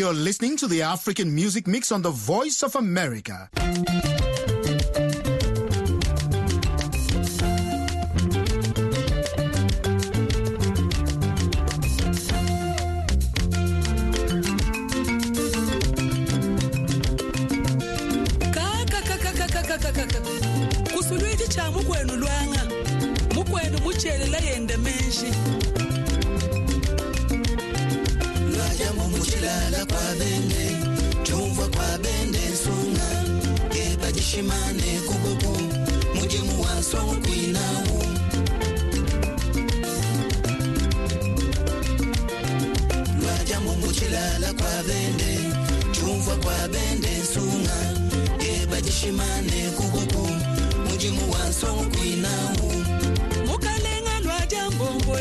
You're listening to the African Music Mix on the Voice of America. kusuluiti cha kulala kwa bende chumva kwa bende nsonga keba jishimane kugogo muje muwaso kwinawo lwajamu muchilala kwa bende chumva kwa bende nsonga keba jishimane kugogo muje muwaso kwinawo mukalenga lwaja mbongwe.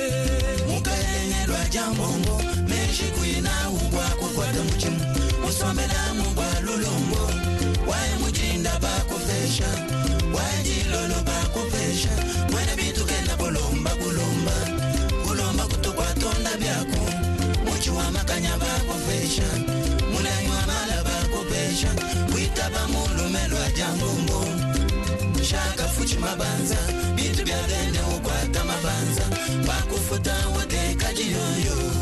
Mukalenga lwaja mbongwe ugwa kukwata muchimu musomelamu gwa lulombo waye mujinda bakufesha waye jilolo bakufesha mwene bintu kena kulomba kulomba. Kulomba kutukwatonda byako muchi wa makanya bakufesha mulenywa mala bakufesha kwitaba mulumelwa jambombo. Shaka fuchi mabanza bintu bya ukwata mabanza. Bakufuta woteka jiyoyo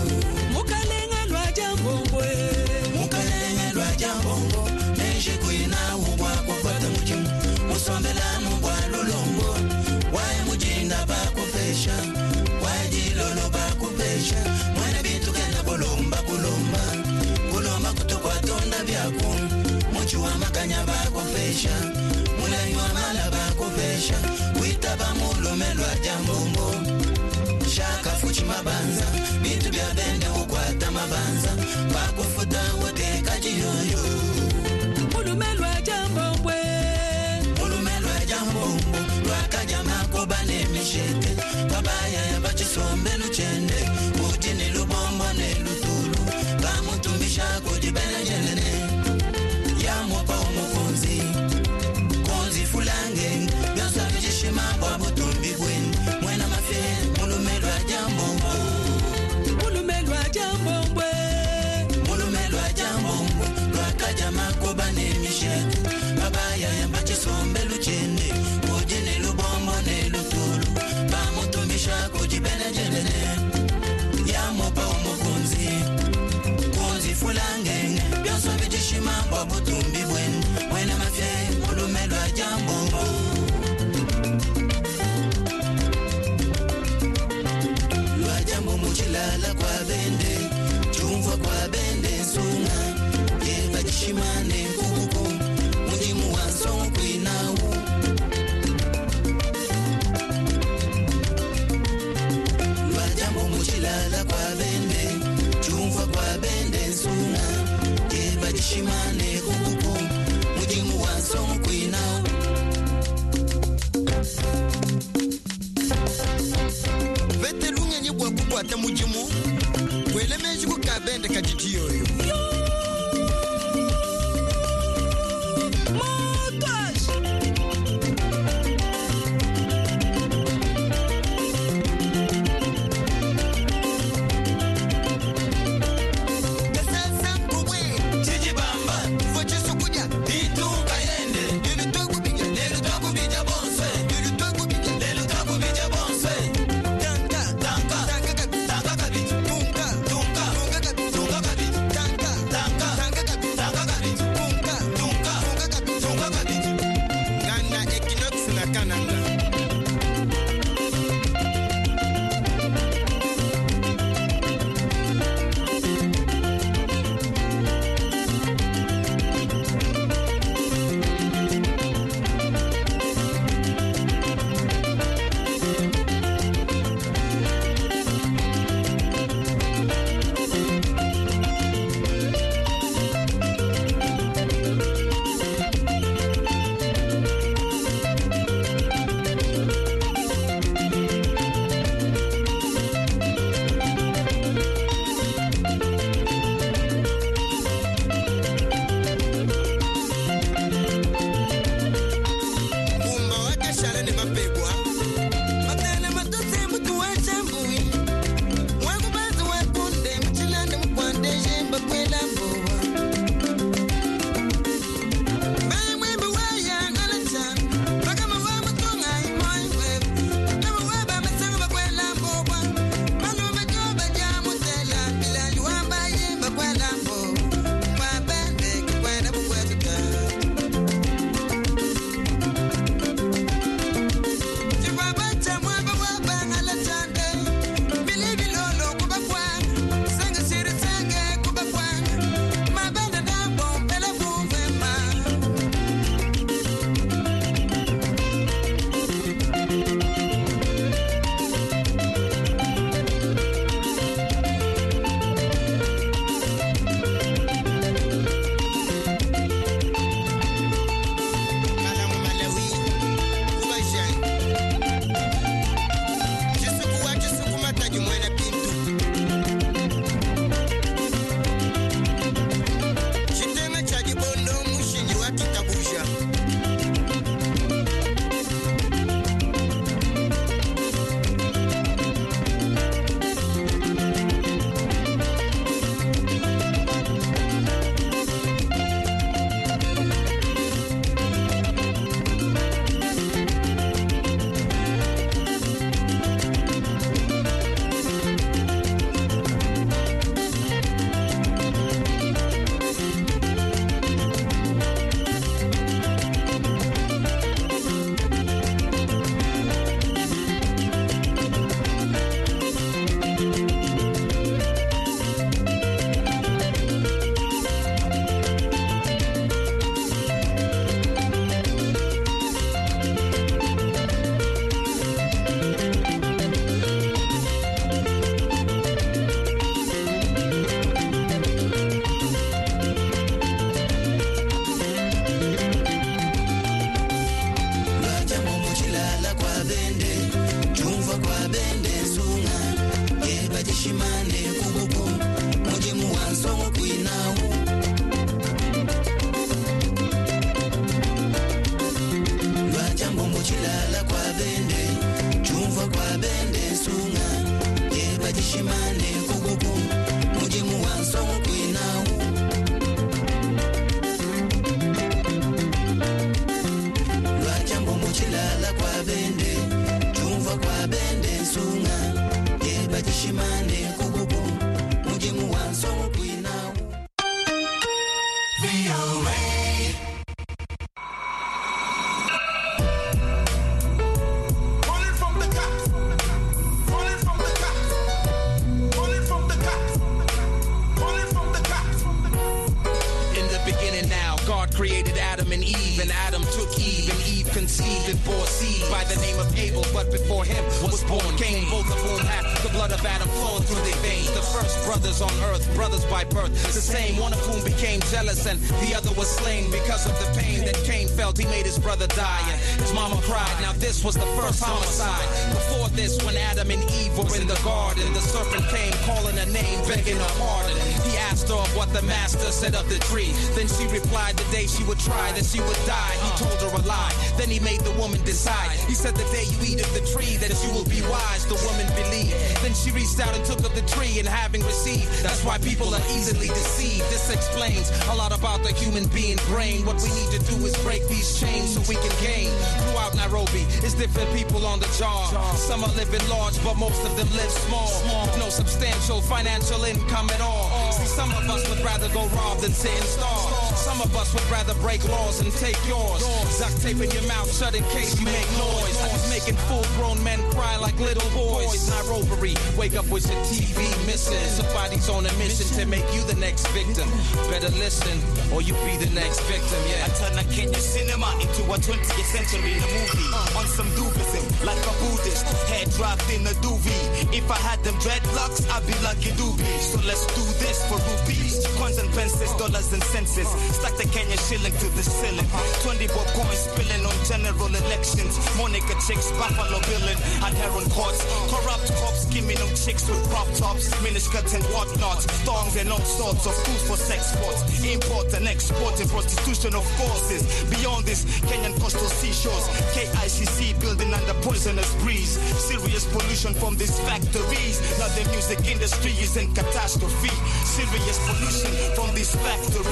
tree. Then she replied the day she would try that she would die. He told her a lie. Then he made the woman decide. He said the day you eat of the tree that you will be wise. The woman believed. Then she reached out and took of the tree and having received. That's why people are easily deceived. This explains a lot about the human being brain. What we need to do is break these chains so we can gain. Throughout Nairobi, it's different people on the job. Some are living large, but most of them live small. No substantial financial income at all. See, some of us would rather go rob than sit and starve. Some of us would rather break laws and take yours. Duct tape in your mouth shut in case you make noise. Making full grown men cry like little boys. Nairobi, wake up with your TV missing. Somebody's on a mission to make you the next victim. Better listen, or you be the next victim, yeah. I turn a Kenya cinema into a 20th century a movie. Uh. On some Buddhism, like a Buddhist. Head dropped in a doobie. If I had them dreadlocks, I'd be lucky doobie. So let's do this for rupees. Coins and pences, dollars and senses. Stack the Kenya shilling to the ceiling. 20 bob coins spilling on general elections. Monica chicks, Buffalo billing. And heron courts. Corrupt cops skimming on chicks with crop tops. Miniskirts and whatnot. Thongs and all sorts of tools for sex sports. Import and export and prostitution of forces. Beyond this, Kenyan coastal seashores. KICC building under poisonous breeze. Serious pollution from these factories. Now the music industry is in catastrophe. Serious pollution from these factories.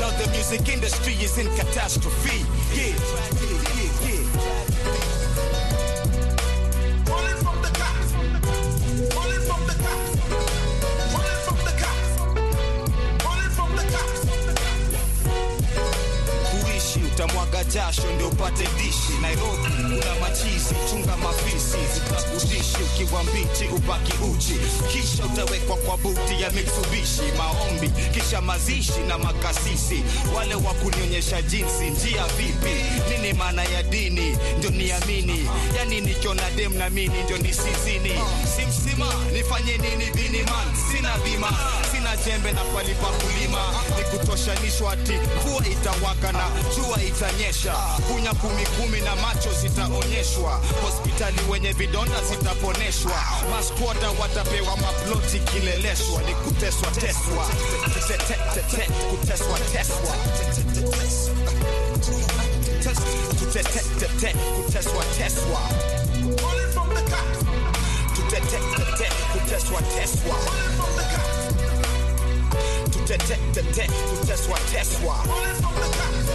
Now the music industry is in catastrophe. Yeah. Ukiwa mbichi ubaki uchi. Kisha utawekwa kwa buti ya mitsubishi maombi kisha mazishi na makasisi. Wale wa kunionyesha jinsi njia vipi? Nini maana ya dini? Ndio niamini. Yani nikiona dem na mimi ndio nisizini. Simsima nifanye nini biniman sina bima jembe na palipa kulima. Ni kutoshanishwa ati mvua itawaka na jua itanyesha. Kunya kumi kumi na macho zitaonyeshwa. Hospitali wenye vidonda zitaponeshwa. Maskwota watapewa maploti kileleshwa. Ni kuteswa teswa. Kuteswa teswa. Tes- kutetetete, kuteswa teswa From the cops. tutetetete kuteswa teswa Running from the cops.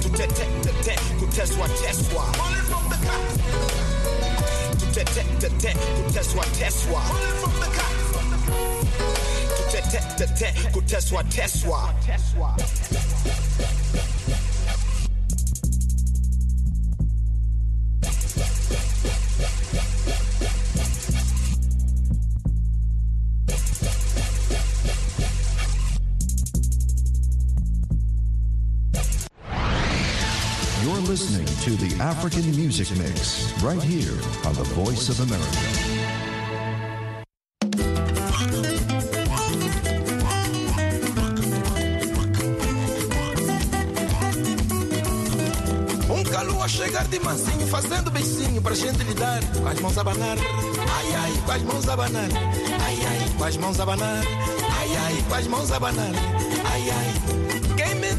tutetetete kuteswa teswa Running from the cops. tutetetete kuteswa teswa Running from the cops. tutetetete kuteswa teswa Running from the cops. tutetetete kuteswa teswa to the African Music Mix right here on the Voice of America. chegar de mansinho, fazendo beicinho pra gente lidar. Com as mãos abanar, ai ai, com as mãos abanar. Ai ai, com as mãos abanar. Ai ai, com as mãos abanar. Ai ai.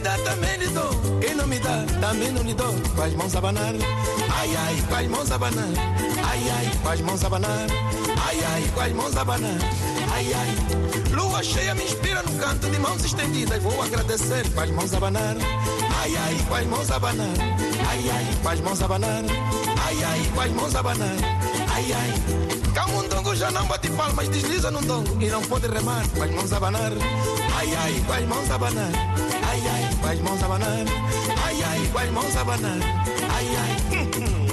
Dá também lhe dou, quem não me dá também não lhe dou. Com as mãos abanar, ai ai, com as mãos abanar. Ai ai, com as mãos abanar. Ai ai, com as mãos abanar. Ai ai. Lua cheia me inspira no canto de mãos estendidas. Vou agradecer com as mãos abanar. Ai ai, com as mãos abanar. Ai ai, com as mãos abanar. Ai ai, com as mãos abanar. Ai ai. Camundongo já não bate palmas, desliza no dongo e não pode remar. Com as mãos abanar. Ai ai, com as mãos abanar. Com as mãos a abanar. Ai ai, com as mãos a abanar. Ai ai.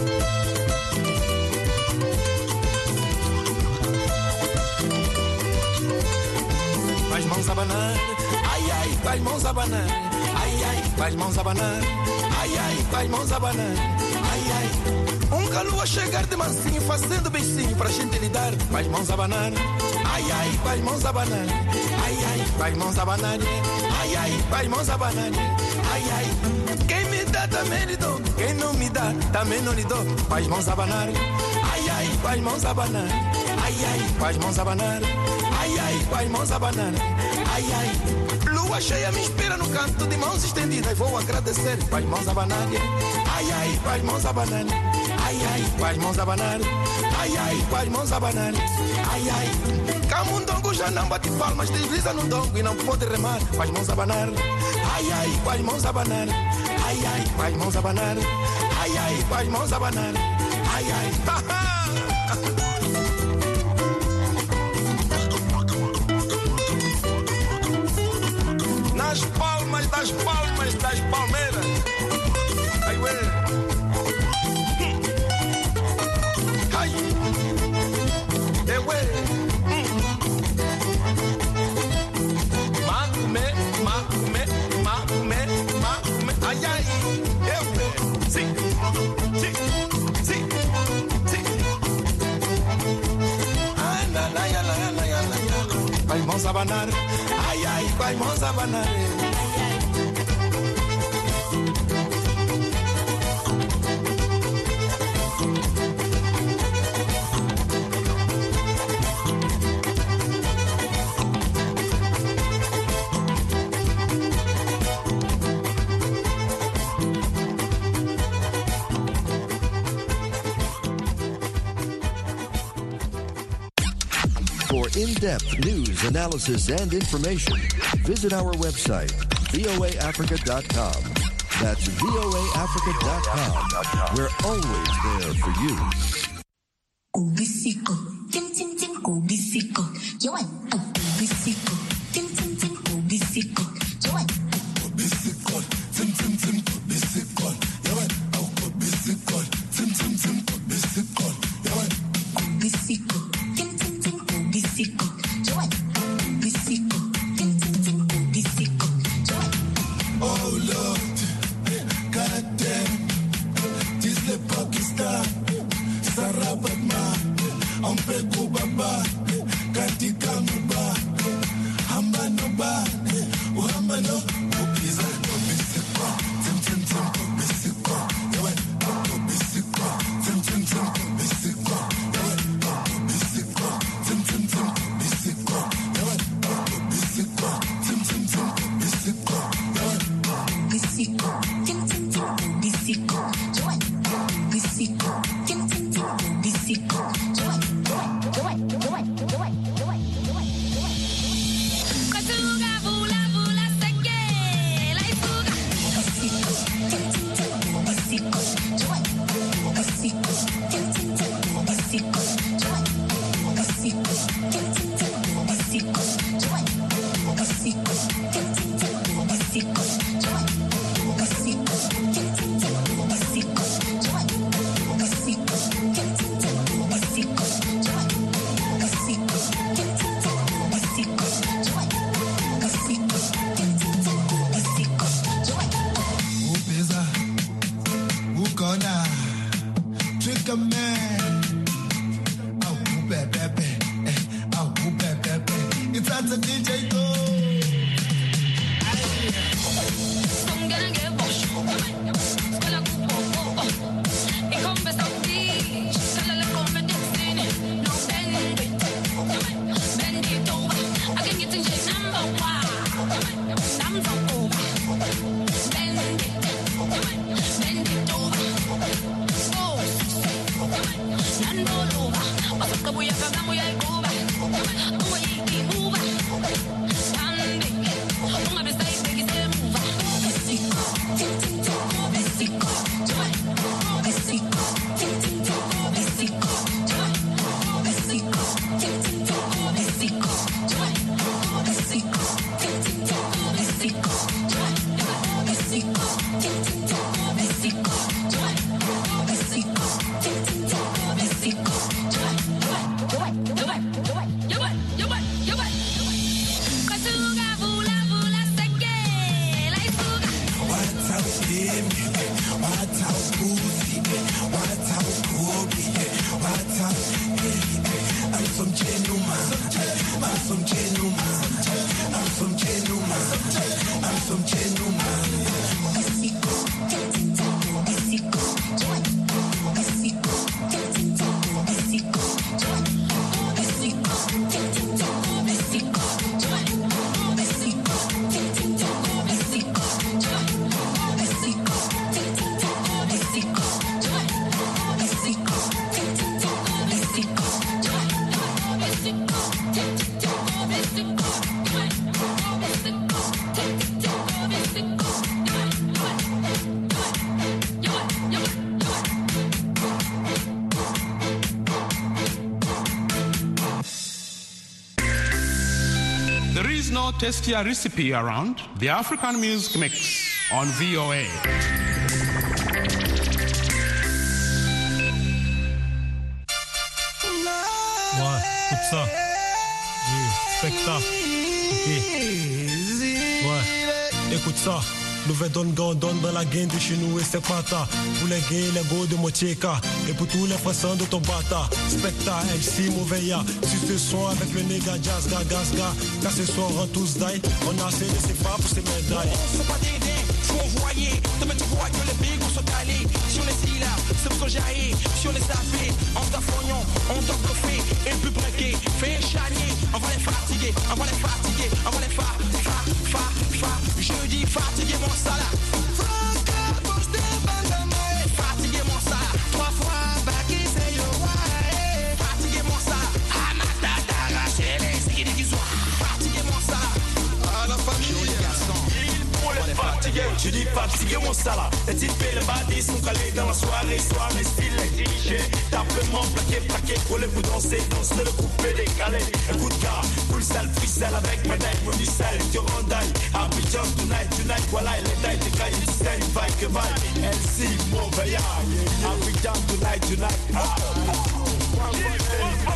com as mãos a abanar, ai ai, com as mãos a abanar, ai ai, com as mãos a abanar, ai ai, com as mãos a abanar, ai ai. Um a chegar de mansinho, fazendo beicinho pra gente lidar, com as mãos abanar, ai ai, com as mãos abanar, ai ai, com as mãos abanar, ai ai, com as mãos abanar, ai ai. Quem me dá também lhe dou, quem não me dá também não lhe dou, com as mãos abanar, ai ai, com as mãos abanar, ai ai, com as mãos abanar. Ai, ai, com as mãos abanar. Ai, ai. Lua cheia me inspira no canto de mãos estendidas. Vou agradecer com as mãos abanar. Ai, ai, com as mãos abanar. Ai, ai, com as mãos a abanar. Ai, ai, com as mãos a abanar. Ai, ai. Camundongo já não bate palmas, desliza no dongo e não pode remar. Com as mãos a abanar. Ai, ai, com as mãos a abanar. Ai, ai, com as mãos a abanar. Ai, ai, com as mãos a abanar. Ai, ai. nas palmas das palmas das palmeiras. In-depth news, analysis, and information, visit our website, voaafrica.com. That's voaafrica.com. We're always there for you. Kubisiko, tim tim tim kubisiko, Joan, oh kubisiko, tim tim Thank you. There tastier recipe around the African Music Mix on VOA. Ouais, écoute ça. Oui, spectacle. Ok. Ouais, écoute ça. Nouvelle donne donne dans la gaine de chez nous et c'est pas ta. Pour les gains, les go de Motieka. Et pour tous les façons de ton bata. Specta, MC, mauvais ya. Si ce son avec le néga jazz, ga, gaz, ga. Car ce soir, on tous die. On a assez de ses pas pour ces médailles. sont pas des dingues, faut envoyer. Demain tu vois que les bigos sont calés. Sur les syllabes, c'est pour jaillir. Sur les affaires, on t'a fognon, on t'a bluffé. Et puis breaké, fait chanier. On va les fatiguer, on va les fatiguer, on va les fa, fa, fa, je dis fatigué mon salat. Fatigué mon salat, trois fois baqué c'est Fatigué mon salat, amata d'arracher les qui soient. Fatigué mon salat, à la famille. Fatigué, je dis fatigué mon salat. Les types et les badis sont calés dans la soirée, soirée style exigé. Tapement plaqué, plaqué, collé pour danser, danser le coupé décalé. Écoute gars, cool sale, frisselle avec ma tête, mon sel, tu. Abidjan tonight, tonight, tonight, tonight. Ah.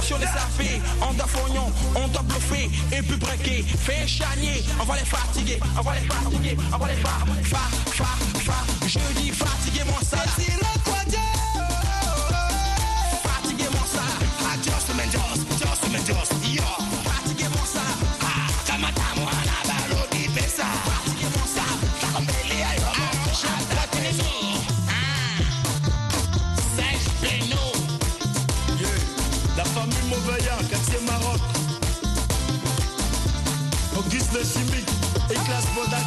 Sur les affaires, on doit fognon, on doit bluffer et puis breaker, fait chanier, on va les fatiguer, on va les fatiguer, on va les fa, fa. Je dis fatiguer mon salaire.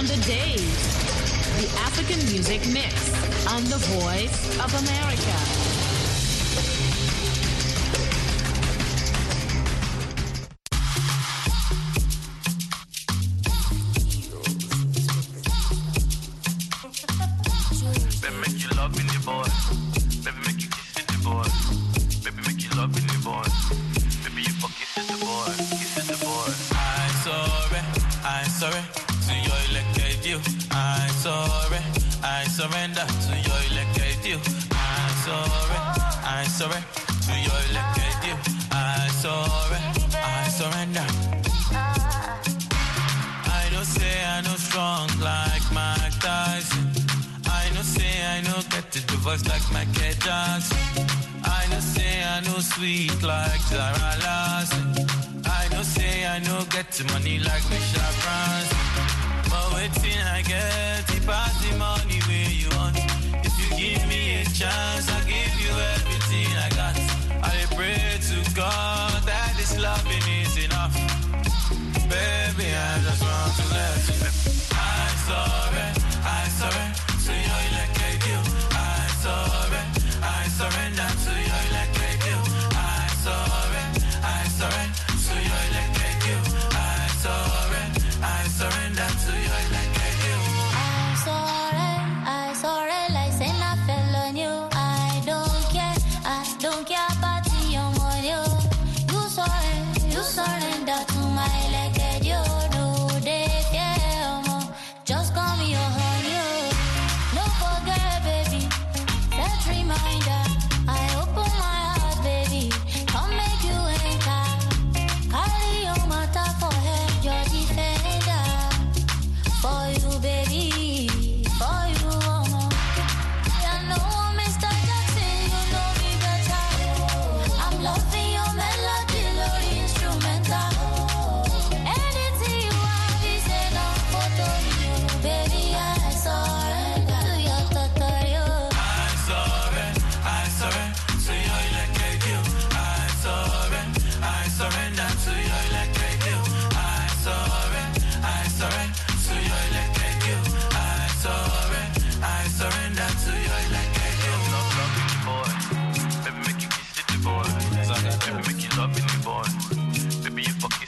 down the days. The African Music Mix on the Voice of America. The voice like Michael Jackson. I know say I know sweet like Zara Larsson. I know say I know get the money like Michelle Branson. But waiting I get the the money where you want. If you give me a chance, I'll give you everything I got.